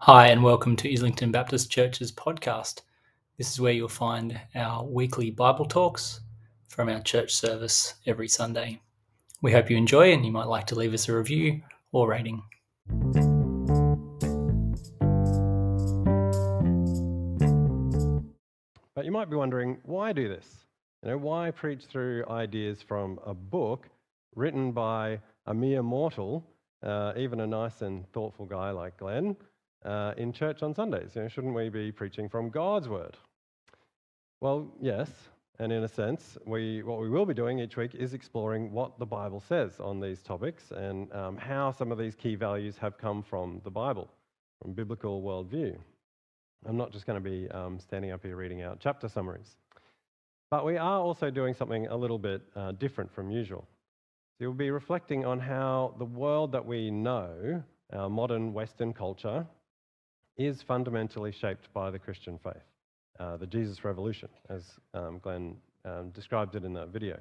Hi, and welcome to Islington Baptist Church's podcast. This is where you'll find our weekly Bible talks from our church service every Sunday. We hope you enjoy, and you might like to leave us a review or rating. But you might be wondering, why do this? You know, why preach through ideas from a book written by a mere mortal, uh, even a nice and thoughtful guy like Glen, uh, in church on Sundays? You know, shouldn't we be preaching from God's word? Well, yes, and in a sense, we, what we will be doing each week is exploring what the Bible says on these topics and um, how some of these key values have come from the Bible, from biblical worldview. I'm not just going to be um, standing up here reading out chapter summaries. But we are also doing something a little bit uh, different from usual. So we'll be reflecting on how the world that we know, our modern Western culture, is fundamentally shaped by the Christian faith, uh, the Jesus Revolution, as um, Glen um, described it in that video.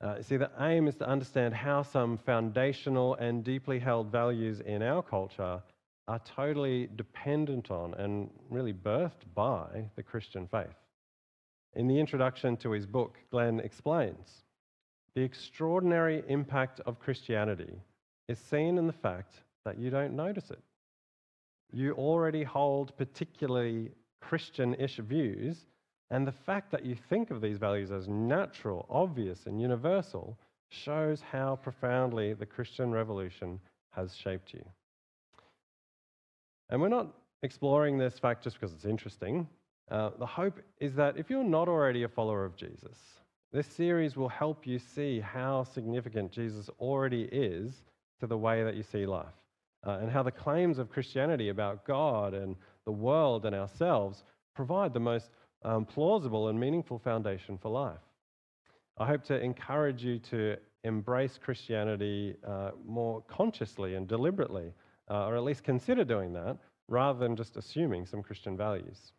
Uh, see, the aim is to understand how some foundational and deeply held values in our culture are totally dependent on and really birthed by the Christian faith. In the introduction to his book, Glen explains the extraordinary impact of Christianity is seen in the fact that you don't notice it you already hold particularly Christian ish views, and the fact that you think of these values as natural, obvious, and universal shows how profoundly the Christian revolution has shaped you. And we're not exploring this fact just because it's interesting. Uh, the hope is that if you're not already a follower of Jesus, this series will help you see how significant Jesus already is to the way that you see life uh, and how the claims of Christianity about God and the world and ourselves provide the most um, plausible and meaningful foundation for life. I hope to encourage you to embrace Christianity uh, more consciously and deliberately, uh, or at least consider doing that, rather than just assuming some Christian values.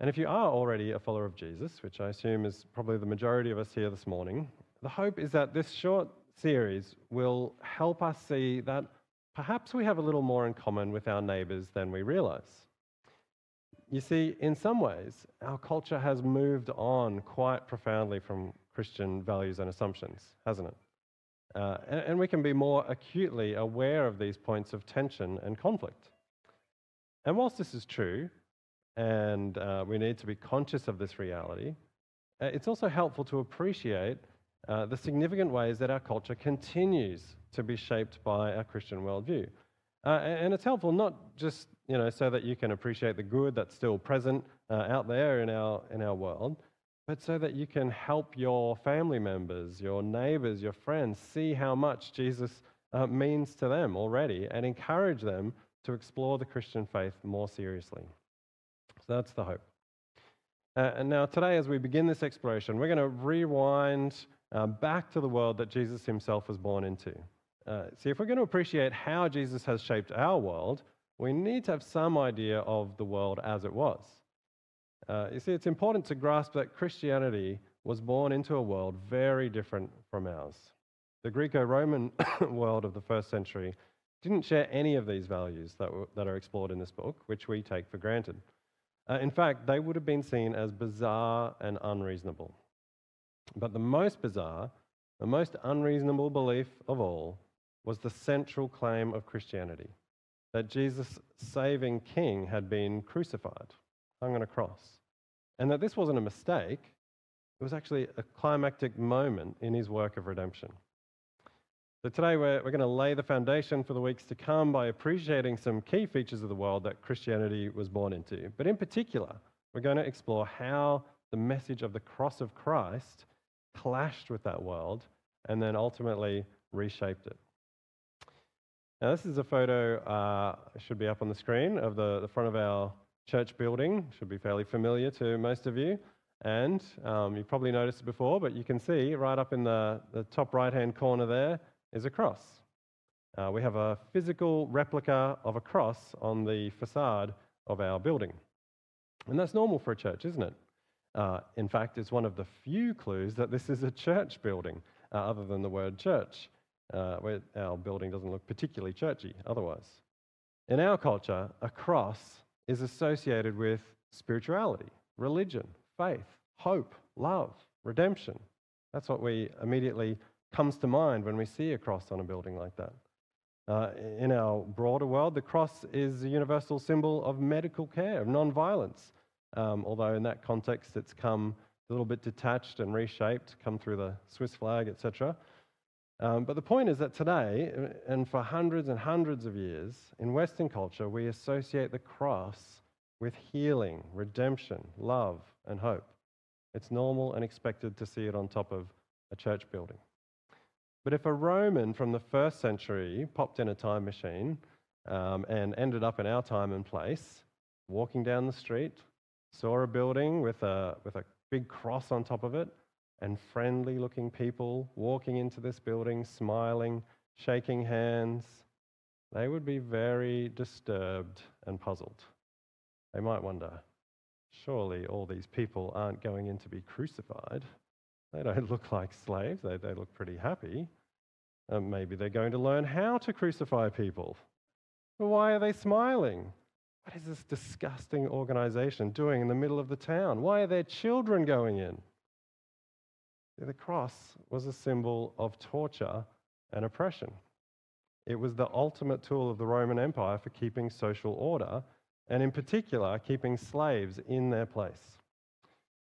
And if you are already a follower of Jesus, which I assume is probably the majority of us here this morning, the hope is that this short series will help us see that perhaps we have a little more in common with our neighbours than we realise. You see, in some ways, our culture has moved on quite profoundly from Christian values and assumptions, hasn't it? Uh, and, and, we can be more acutely aware of these points of tension and conflict. And whilst this is true, and uh, we need to be conscious of this reality, uh, it's also helpful to appreciate uh, the significant ways that our culture continues to be shaped by our Christian worldview. Uh, and it's helpful not just you know so that you can appreciate the good that's still present uh, out there in our in our world, but so that you can help your family members, your neighbors, your friends see how much Jesus uh, means to them already, and encourage them to explore the Christian faith more seriously. So that's the hope. Uh, and now today, as we begin this exploration, we're going to rewind uh, back to the world that Jesus himself was born into. Uh, see, if we're going to appreciate how Jesus has shaped our world, we need to have some idea of the world as it was. Uh, you see, it's important to grasp that Christianity was born into a world very different from ours. The Greco Roman world of the first century didn't share any of these values that, were, that are explored in this book, which we take for granted. Uh, in fact, they would have been seen as bizarre and unreasonable. But the most bizarre, the most unreasonable belief of all was the central claim of Christianity that Jesus, saving king, had been crucified, hung on a cross. And that this wasn't a mistake, it was actually a climactic moment in his work of redemption. So today we're, we're going to lay the foundation for the weeks to come by appreciating some key features of the world that Christianity was born into. But in particular, we're going to explore how the message of the cross of Christ clashed with that world and then ultimately reshaped it. Now, this is a photo, uh, should be up on the screen, of the, the front of our church building. Should be fairly familiar to most of you. And um, you've probably noticed it before, but you can see right up in the, the top right hand corner there is a cross. Uh, we have a physical replica of a cross on the facade of our building. And that's normal for a church, isn't it? Uh, in fact, it's one of the few clues that this is a church building. uh, other than the word church. Uh, where our building doesn't look particularly churchy otherwise. In our culture, a cross is associated with spirituality, religion, faith, hope, love, redemption. That's what we immediately comes to mind when we see a cross on a building like that. Uh, in our broader world, the cross is a universal symbol of medical care, of non-violence. Um, although in that context, it's come a little bit detached and reshaped, come through the Swiss flag, etc. Um, but the point is that today, uh, and for hundreds and hundreds of years, in Western culture, we associate the cross with healing, redemption, love, and hope. It's normal and expected to see it on top of a church building. But if a Roman from the first century popped in a time machine um, and ended up in our time and place, walking down the street, saw a building with a, with a big cross on top of it, and friendly looking people walking into this building, smiling, shaking hands, they would be very disturbed and puzzled. They might wonder surely all these people aren't going in to be crucified. They don't look like slaves, they, they look pretty happy. Maybe they're going to learn how to crucify people. But why are they smiling? What is this disgusting organization doing in the middle of the town? Why are there children going in? The cross was a symbol of torture and oppression. It was the ultimate tool of the Roman Empire for keeping social order, and in particular, keeping slaves in their place.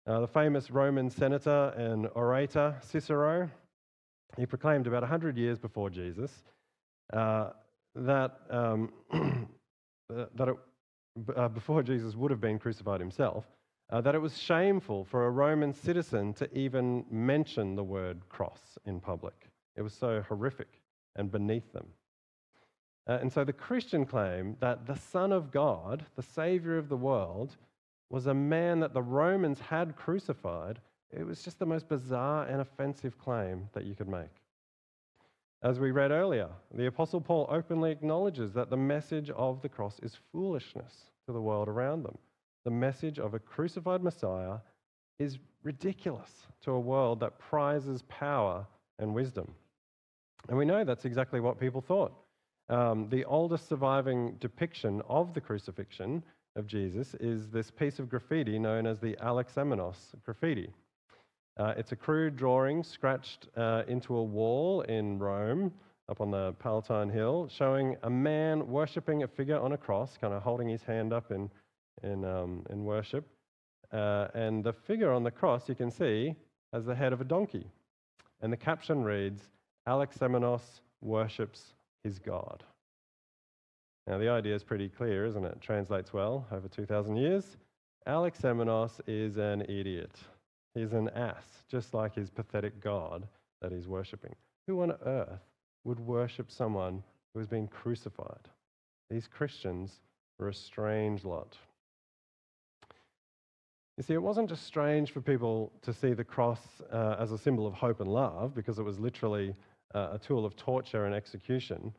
Uh, the famous Roman senator and orator Cicero, he proclaimed about 100 years before Jesus uh, that, um, that it, uh, before Jesus would have been crucified himself, uh, that it was shameful for a Roman citizen to even mention the word cross in public. It was so horrific and beneath them. Uh, and so the Christian claim that the Son of God, the Savior of the world, was a man that the Romans had crucified, it was just the most bizarre and offensive claim that you could make. As we read earlier, the Apostle Paul openly acknowledges that the message of the cross is foolishness to the world around them the message of a crucified Messiah is ridiculous to a world that prizes power and wisdom. And we know that's exactly what people thought. Um, the oldest surviving depiction of the crucifixion of Jesus is this piece of graffiti known as the Alexamenos graffiti. Uh, it's a crude drawing scratched uh, into a wall in Rome, up on the Palatine Hill, showing a man worshipping a figure on a cross, kind of holding his hand up in in, um, in worship. Uh, and the figure on the cross, you can see, has the head of a donkey. And the caption reads, Alexamenos worships his God. Now, the idea is pretty clear, isn't it? Translates well over 2,000 years. Alex Alexamenos is an idiot. He's an ass, just like his pathetic God that he's worshipping. Who on earth would worship someone who has been crucified? These Christians were a strange lot. You see, it wasn't just strange for people to see the cross uh, as a symbol of hope and love, because it was literally uh, a tool of torture and execution.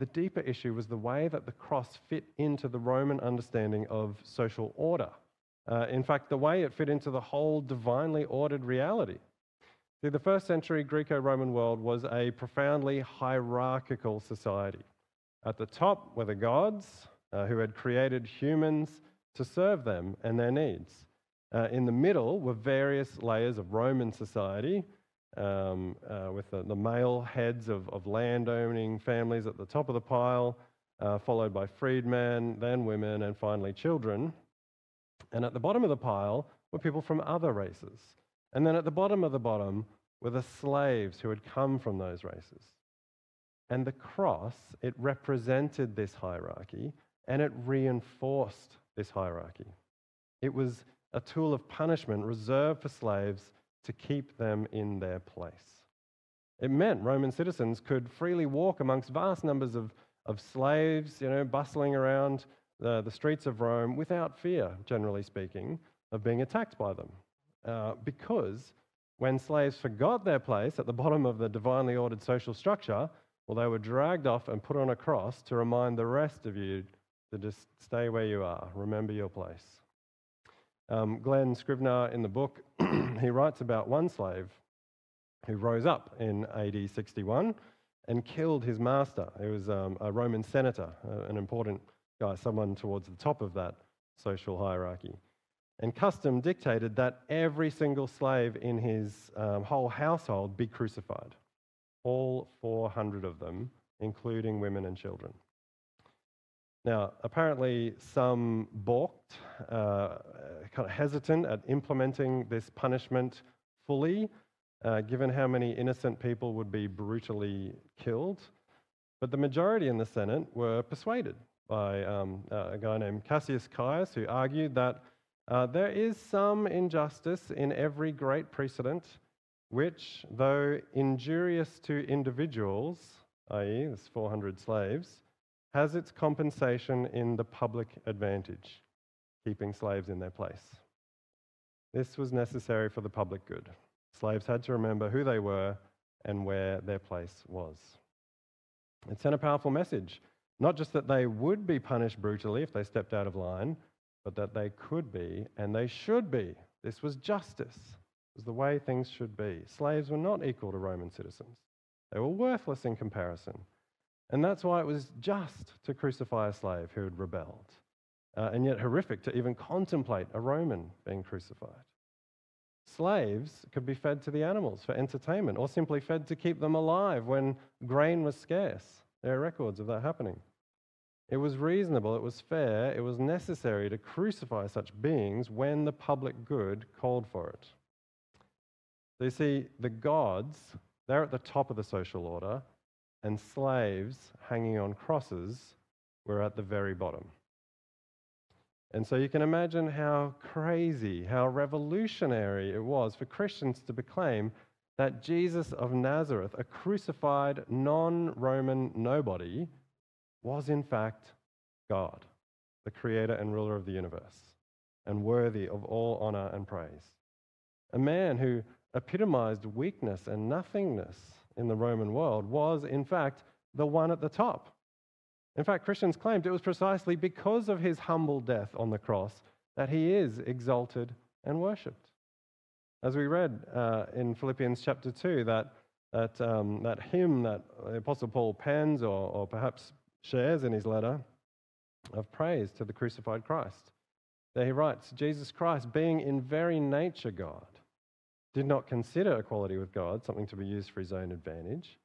The deeper issue was the way that the cross fit into the Roman understanding of social order. Uh, in fact, the way it fit into the whole divinely ordered reality. See, the first century Greco Roman world was a profoundly hierarchical society. At the top were the gods uh, who had created humans to serve them and their needs. Uh, in the middle were various layers of Roman society, um, uh, with the, the, male heads of, of landowning families at the top of the pile, uh, followed by freedmen, then women, and finally children. And at the bottom of the pile were people from other races. And then at the bottom of the bottom were the slaves who had come from those races. And the cross, it represented this hierarchy and it reinforced this hierarchy. It was a tool of punishment reserved for slaves to keep them in their place. It meant Roman citizens could freely walk amongst vast numbers of, of slaves, you know, bustling around the, the streets of Rome without fear, generally speaking, of being attacked by them. Uh, because when slaves forgot their place at the bottom of the divinely ordered social structure, well, they were dragged off and put on a cross to remind the rest of you to just stay where you are, remember your place. Um, Glen Scrivener in the book, he writes about one slave who rose up in AD 61 and killed his master. He was um, a Roman senator, an important guy, someone towards the top of that social hierarchy. And custom dictated that every single slave in his um, whole household be crucified, all 400 of them, including women and children. Now, apparently, some balked, uh, kind of hesitant at implementing this punishment fully, uh, given how many innocent people would be brutally killed. But the majority in the Senate were persuaded by um, uh, a guy named Cassius Caius, who argued that uh, there is some injustice in every great precedent, which, though injurious to individuals, i.e., there's 400 slaves, has its compensation in the public advantage, keeping slaves in their place. This was necessary for the public good. Slaves had to remember who they were and where their place was. It sent a powerful message, not just that they would be punished brutally if they stepped out of line, but that they could be and they should be. This was justice. It was the way things should be. Slaves were not equal to Roman citizens. They were worthless in comparison. And that's why it was just to crucify a slave who had rebelled, uh, and yet horrific to even contemplate a Roman being crucified. Slaves could be fed to the animals for entertainment or simply fed to keep them alive when grain was scarce. There are records of that happening. It was reasonable, it was fair, it was necessary to crucify such beings when the public good called for it. So you see, the gods, they're at the top of the social order, and slaves hanging on crosses were at the very bottom. And so you can imagine how crazy, how revolutionary it was for Christians to proclaim that Jesus of Nazareth, a crucified non Roman nobody, was in fact God, the creator and ruler of the universe, and worthy of all honor and praise. A man who epitomized weakness and nothingness in the Roman world was, in fact, the one at the top. In fact, Christians claimed it was precisely because of his humble death on the cross that he is exalted and worshipped. As we read uh, in Philippians chapter 2, that, that, um, that hymn that the Apostle Paul pens or, or perhaps shares in his letter of praise to the crucified Christ. There he writes Jesus Christ, being in very nature God, did not consider equality with God something to be used for his own advantage.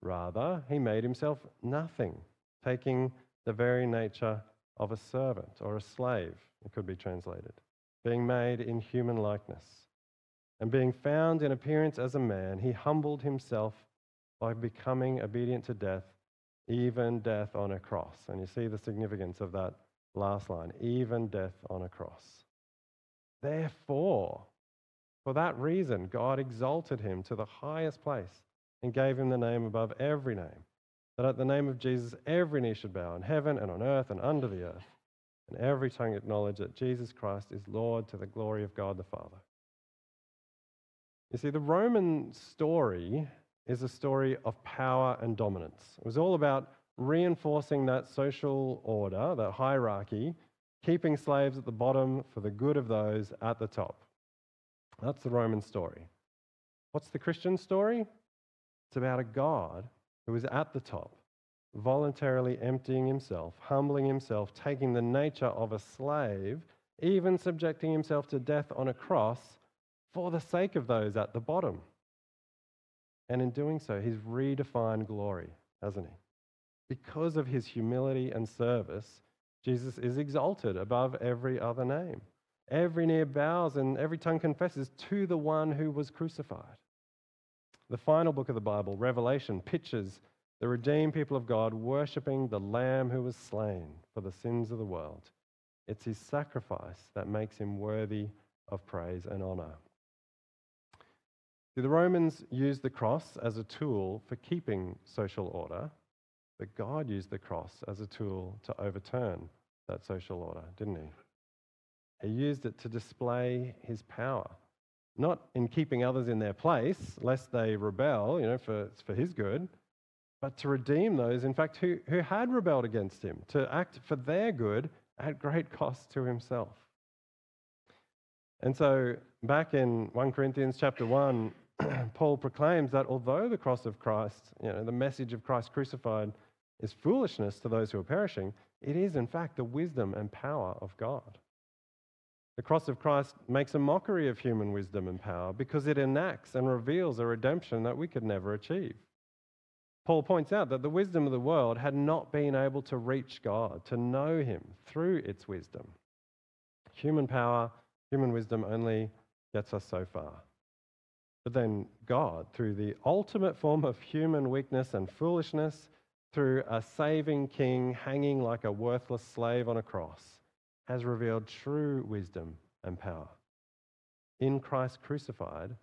Rather, he made himself nothing, taking the very nature of a servant or a slave, it could be translated, being made in human likeness. And being found in appearance as a man, he humbled himself by becoming obedient to death, even death on a cross. And you see the significance of that last line even death on a cross. Therefore, for that reason, God exalted him to the highest place and gave him the name above every name, that at the name of Jesus every knee should bow in heaven and on earth and under the earth, and every tongue acknowledge that Jesus Christ is Lord to the glory of God the Father. You see, the Roman story is a story of power and dominance. It was all about reinforcing that social order, that hierarchy, keeping slaves at the bottom for the good of those at the top. That's the Roman story. What's the Christian story? It's about a God who is at the top, voluntarily emptying himself, humbling himself, taking the nature of a slave, even subjecting himself to death on a cross for the sake of those at the bottom. And in doing so, he's redefined glory, hasn't he? Because of his humility and service, Jesus is exalted above every other name. Every knee bows and every tongue confesses to the one who was crucified. The final book of the Bible, Revelation, pictures the redeemed people of God worshipping the Lamb who was slain for the sins of the world. It's his sacrifice that makes him worthy of praise and honor. The Romans used the cross as a tool for keeping social order, but God used the cross as a tool to overturn that social order, didn't he? He used it to display his power, not in keeping others in their place, lest they rebel, you know, for, for his good, but to redeem those, in fact, who, who had rebelled against him, to act for their good at great cost to himself. And so, back in 1 Corinthians chapter 1, Paul proclaims that although the cross of Christ, you know, the message of Christ crucified is foolishness to those who are perishing, it is in fact the wisdom and power of God. The cross of Christ makes a mockery of human wisdom and power because it enacts and reveals a redemption that we could never achieve. Paul points out that the wisdom of the world had not been able to reach God, to know Him through its wisdom. Human power, human wisdom only gets us so far. But then God, through the ultimate form of human weakness and foolishness, through a saving king hanging like a worthless slave on a cross, has revealed true wisdom and power. In Christ crucified,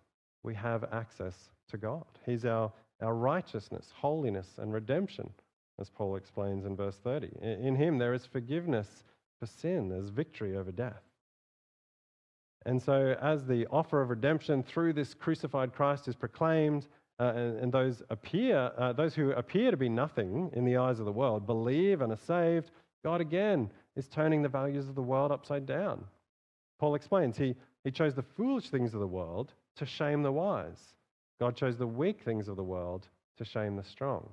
we have access to God. He's our, our righteousness, holiness, and redemption, as Paul explains in verse 30. In him, there is forgiveness for sin, there's victory over death. And so, as the offer of redemption through this crucified Christ is proclaimed, uh, and, and, those appear, uh, those who appear to be nothing in the eyes of the world, believe and are saved, God again is turning the values of the world upside down. Paul explains he, he chose the foolish things of the world to shame the wise. God chose the weak things of the world to shame the strong.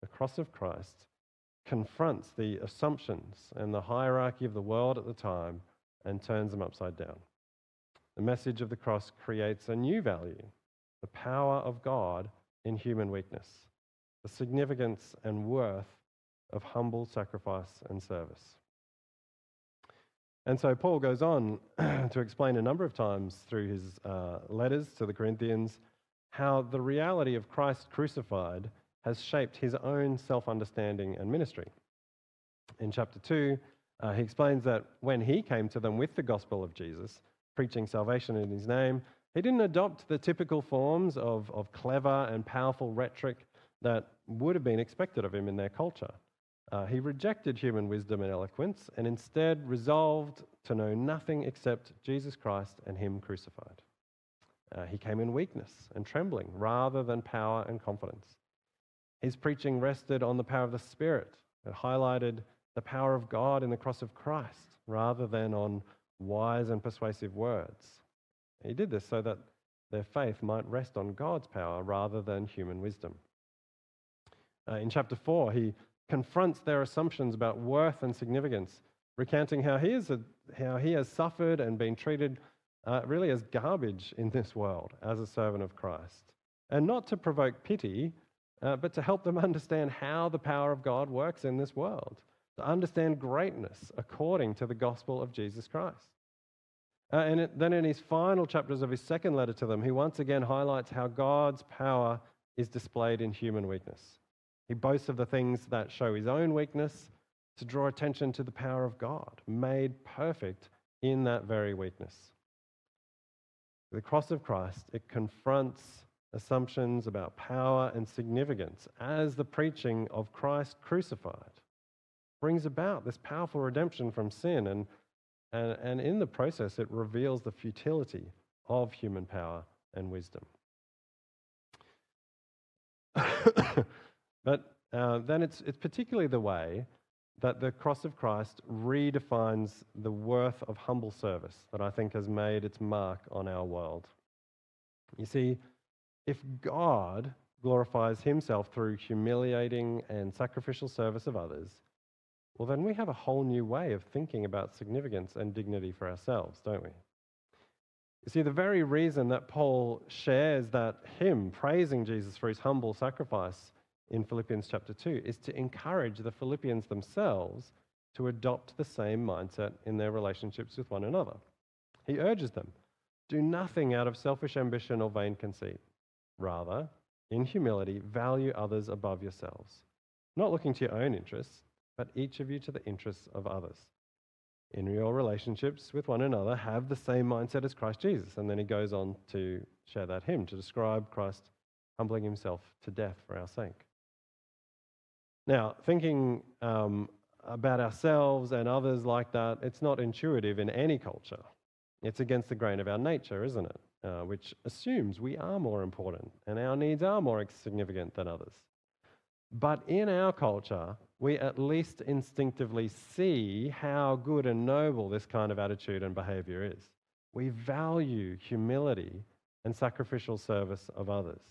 The cross of Christ confronts the assumptions and the hierarchy of the world at the time and turns them upside down. The message of the cross creates a new value the power of God in human weakness, the significance and worth of humble sacrifice and service. And so Paul goes on to explain a number of times through his uh, letters to the Corinthians how the reality of Christ crucified has shaped his own self understanding and ministry. In chapter 2, uh, he explains that when he came to them with the gospel of Jesus, preaching salvation in his name, he didn't adopt the typical forms of, of clever and powerful rhetoric that would have been expected of him in their culture. Uh, he rejected human wisdom and eloquence and instead resolved to know nothing except Jesus Christ and Him crucified. Uh, he came in weakness and trembling rather than power and confidence. His preaching rested on the power of the Spirit. It highlighted the power of God in the cross of Christ rather than on wise and persuasive words. He did this so that their faith might rest on God's power rather than human wisdom. Uh, in chapter 4, he confronts their assumptions about worth and significance, recounting how he, is a, how he has suffered and been treated uh, really as garbage in this world as a servant of Christ. And not to provoke pity, uh, but to help them understand how the power of God works in this world to understand greatness according to the gospel of Jesus Christ. Uh, and it, then in his final chapters of his second letter to them, he once again highlights how God's power is displayed in human weakness. He boasts of the things that show his own weakness to draw attention to the power of God, made perfect in that very weakness. The cross of Christ, it confronts assumptions about power and significance as the preaching of Christ crucified brings about this powerful redemption from sin. And, and, and in the process, it reveals the futility of human power and wisdom. but uh, then it's, it's particularly the way that the cross of Christ redefines the worth of humble service that I think has made its mark on our world. You see, if God glorifies himself through humiliating and sacrificial service of others, well, then we have a whole new way of thinking about significance and dignity for ourselves, don't we? You see, the very reason that Paul shares that hymn praising Jesus for his humble sacrifice in Philippians chapter 2 is to encourage the Philippians themselves to adopt the same mindset in their relationships with one another. He urges them do nothing out of selfish ambition or vain conceit. Rather, in humility, value others above yourselves, not looking to your own interests but each of you to the interests of others. In your relationships with one another, have the same mindset as Christ Jesus. And then he goes on to share that hymn to describe Christ humbling himself to death for our sake. Now, thinking um, about ourselves and others like that, it's not intuitive in any culture. It's against the grain of our nature, isn't it? Uh, which assumes we are more important and our needs are more significant than others. But in our culture, we at least instinctively see how good and noble this kind of attitude and behavior is. We value humility and sacrificial service of others.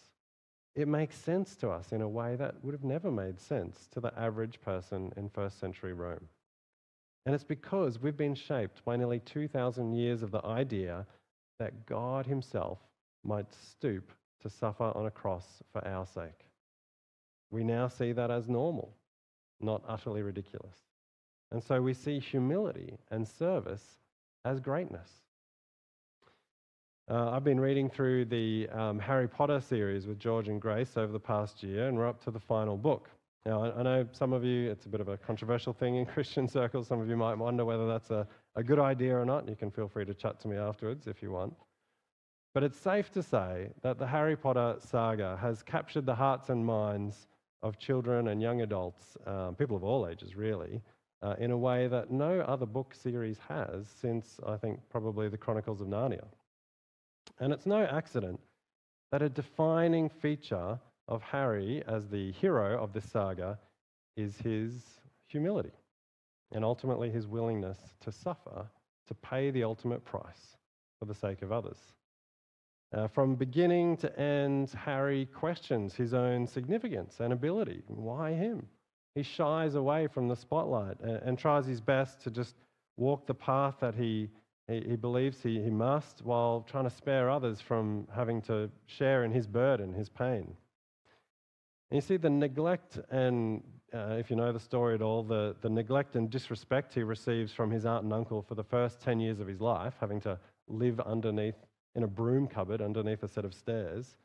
It makes sense to us in a way that would have never made sense to the average person in first century Rome. And it's because we've been shaped by nearly 2,000 years of the idea that God Himself might stoop to suffer on a cross for our sake. We now see that as normal, not utterly ridiculous. And so we see humility and service as greatness. Uh, I've been reading through the um, Harry Potter series with George and Grace over the past year, and we're up to the final book. Now, I, I know some of you, it's a bit of a controversial thing in Christian circles. Some of you might wonder whether that's a, a good idea or not. You can feel free to chat to me afterwards if you want. But it's safe to say that the Harry Potter saga has captured the hearts and minds of children and young adults, um, people of all ages really, uh, in a way that no other book series has since, I think, probably the Chronicles of Narnia. And it's no accident that a defining feature of Harry as the hero of this saga is his humility and ultimately his willingness to suffer to pay the ultimate price for the sake of others. Uh, from beginning to end, Harry questions his own significance and ability. Why him? He shies away from the spotlight and, and tries his best to just walk the path that he he, he believes he, he must while trying to spare others from having to share in his burden, his pain. And you see the neglect and, uh, if you know the story at all, the, the neglect and disrespect he receives from his aunt and uncle for the first 10 years of his life, having to live underneath, in a broom cupboard underneath a set of stairs,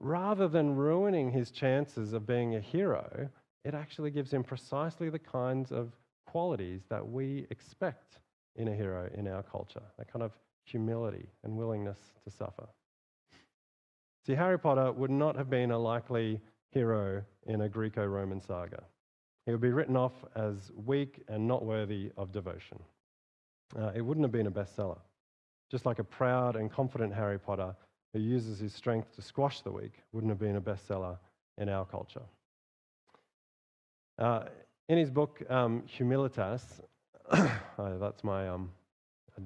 rather than ruining his chances of being a hero, it actually gives him precisely the kinds of qualities that we expect in a hero in our culture, that kind of humility and willingness to suffer. See, Harry Potter would not have been a likely hero in a Greco Roman saga. He would be written off as weak and not worthy of devotion. Uh, it wouldn't have been a bestseller. Just like a proud and confident Harry Potter who uses his strength to squash the weak wouldn't have been a bestseller in our culture. Uh, in his book, um, Humilitas, oh, that's my, um,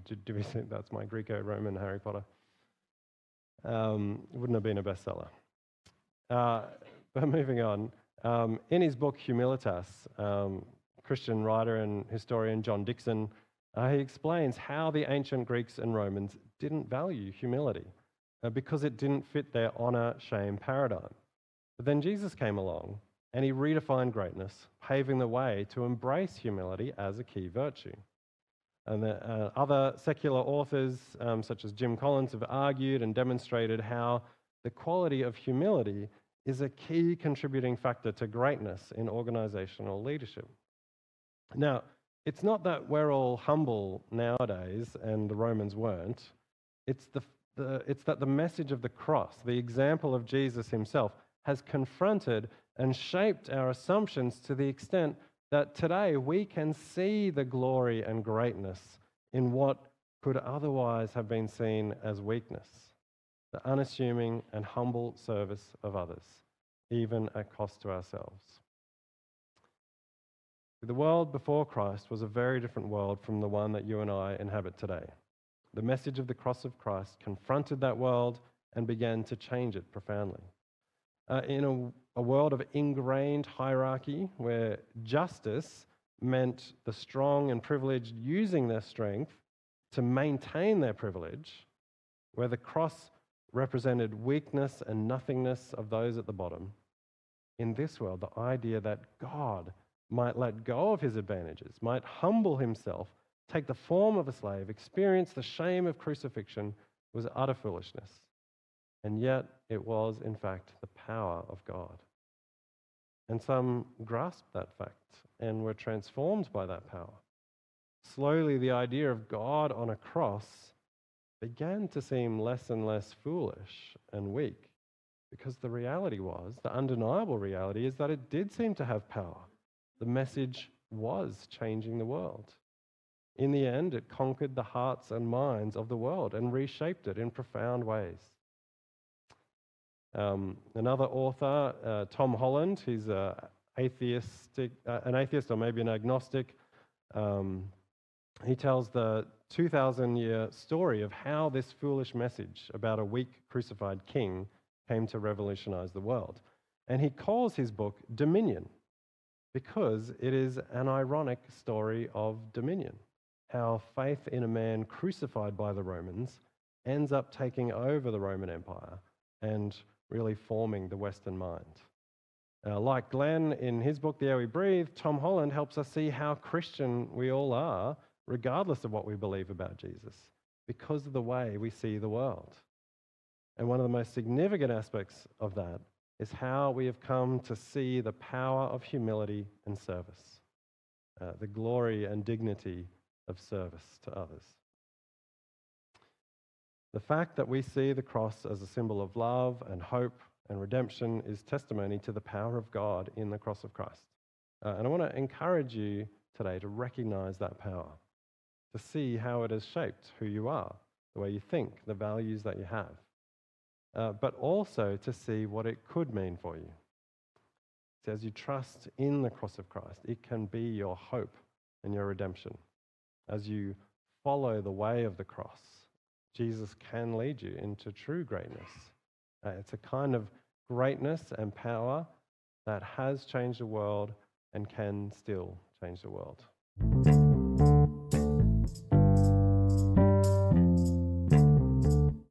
do, do we think that's my Greco-Roman Harry Potter? Um, wouldn't have been a bestseller. Uh, but moving on, um, in his book Humilitas, um, Christian writer and historian John Dickson, uh, he explains how the ancient Greeks and Romans didn't value humility uh, because it didn't fit their honor shame paradigm. But then Jesus came along and he redefined greatness, paving the way to embrace humility as a key virtue. And the, uh, other secular authors, um, such as Jim Collins, have argued and demonstrated how the quality of humility is a key contributing factor to greatness in organizational leadership. Now, it's not that we're all humble nowadays and the Romans weren't. It's, the, the, it's that the message of the cross, the example of Jesus himself, has confronted and shaped our assumptions to the extent that today we can see the glory and greatness in what could otherwise have been seen as weakness the unassuming and humble service of others, even at cost to ourselves. The world before Christ was a very different world from the one that you and I inhabit today. The message of the cross of Christ confronted that world and began to change it profoundly uh, in a, a world of ingrained hierarchy where justice meant the strong and privileged using their strength to maintain their privilege, where the cross represented weakness and nothingness of those at the bottom. In this world, the idea that God might let go of his advantages, might humble himself, take the form of a slave, experience the shame of crucifixion, was utter foolishness. And yet, it was, in fact, the power of God. And some grasped that fact and were transformed by that power. Slowly, the idea of God on a cross began to seem less and less foolish and weak because the reality was, the undeniable reality is that it did seem to have power. The message was changing the world. In the end, it conquered the hearts and minds of the world and reshaped it in profound ways. Um, another author, uh, Tom Holland, he's a atheistic, uh, an atheist or maybe an agnostic. Um, he tells the 2,000 year story of how this foolish message about a weak crucified king came to revolutionize the world. And he calls his book Dominion because it is an ironic story of dominion. How faith in a man crucified by the Romans ends up taking over the Roman Empire and really forming the Western mind. Uh, like Glen in his book, The Air We Breathe, Tom Holland helps us see how Christian we all are, regardless of what we believe about Jesus, because of the way we see the world. And one of the most significant aspects of that is how we have come to see the power of humility and service, uh, the glory and dignity of service to others. The fact that we see the cross as a symbol of love and hope and redemption is testimony to the power of God in the cross of Christ. Uh, and I want to encourage you today to recognize that power, to see how it has shaped who you are, the way you think, the values that you have, uh, but also to see what it could mean for you. As you trust in the cross of Christ, it can be your hope and your redemption. As you follow the way of the cross, Jesus can lead you into true greatness. Uh, it's a kind of greatness and power that has changed the world and can still change the world.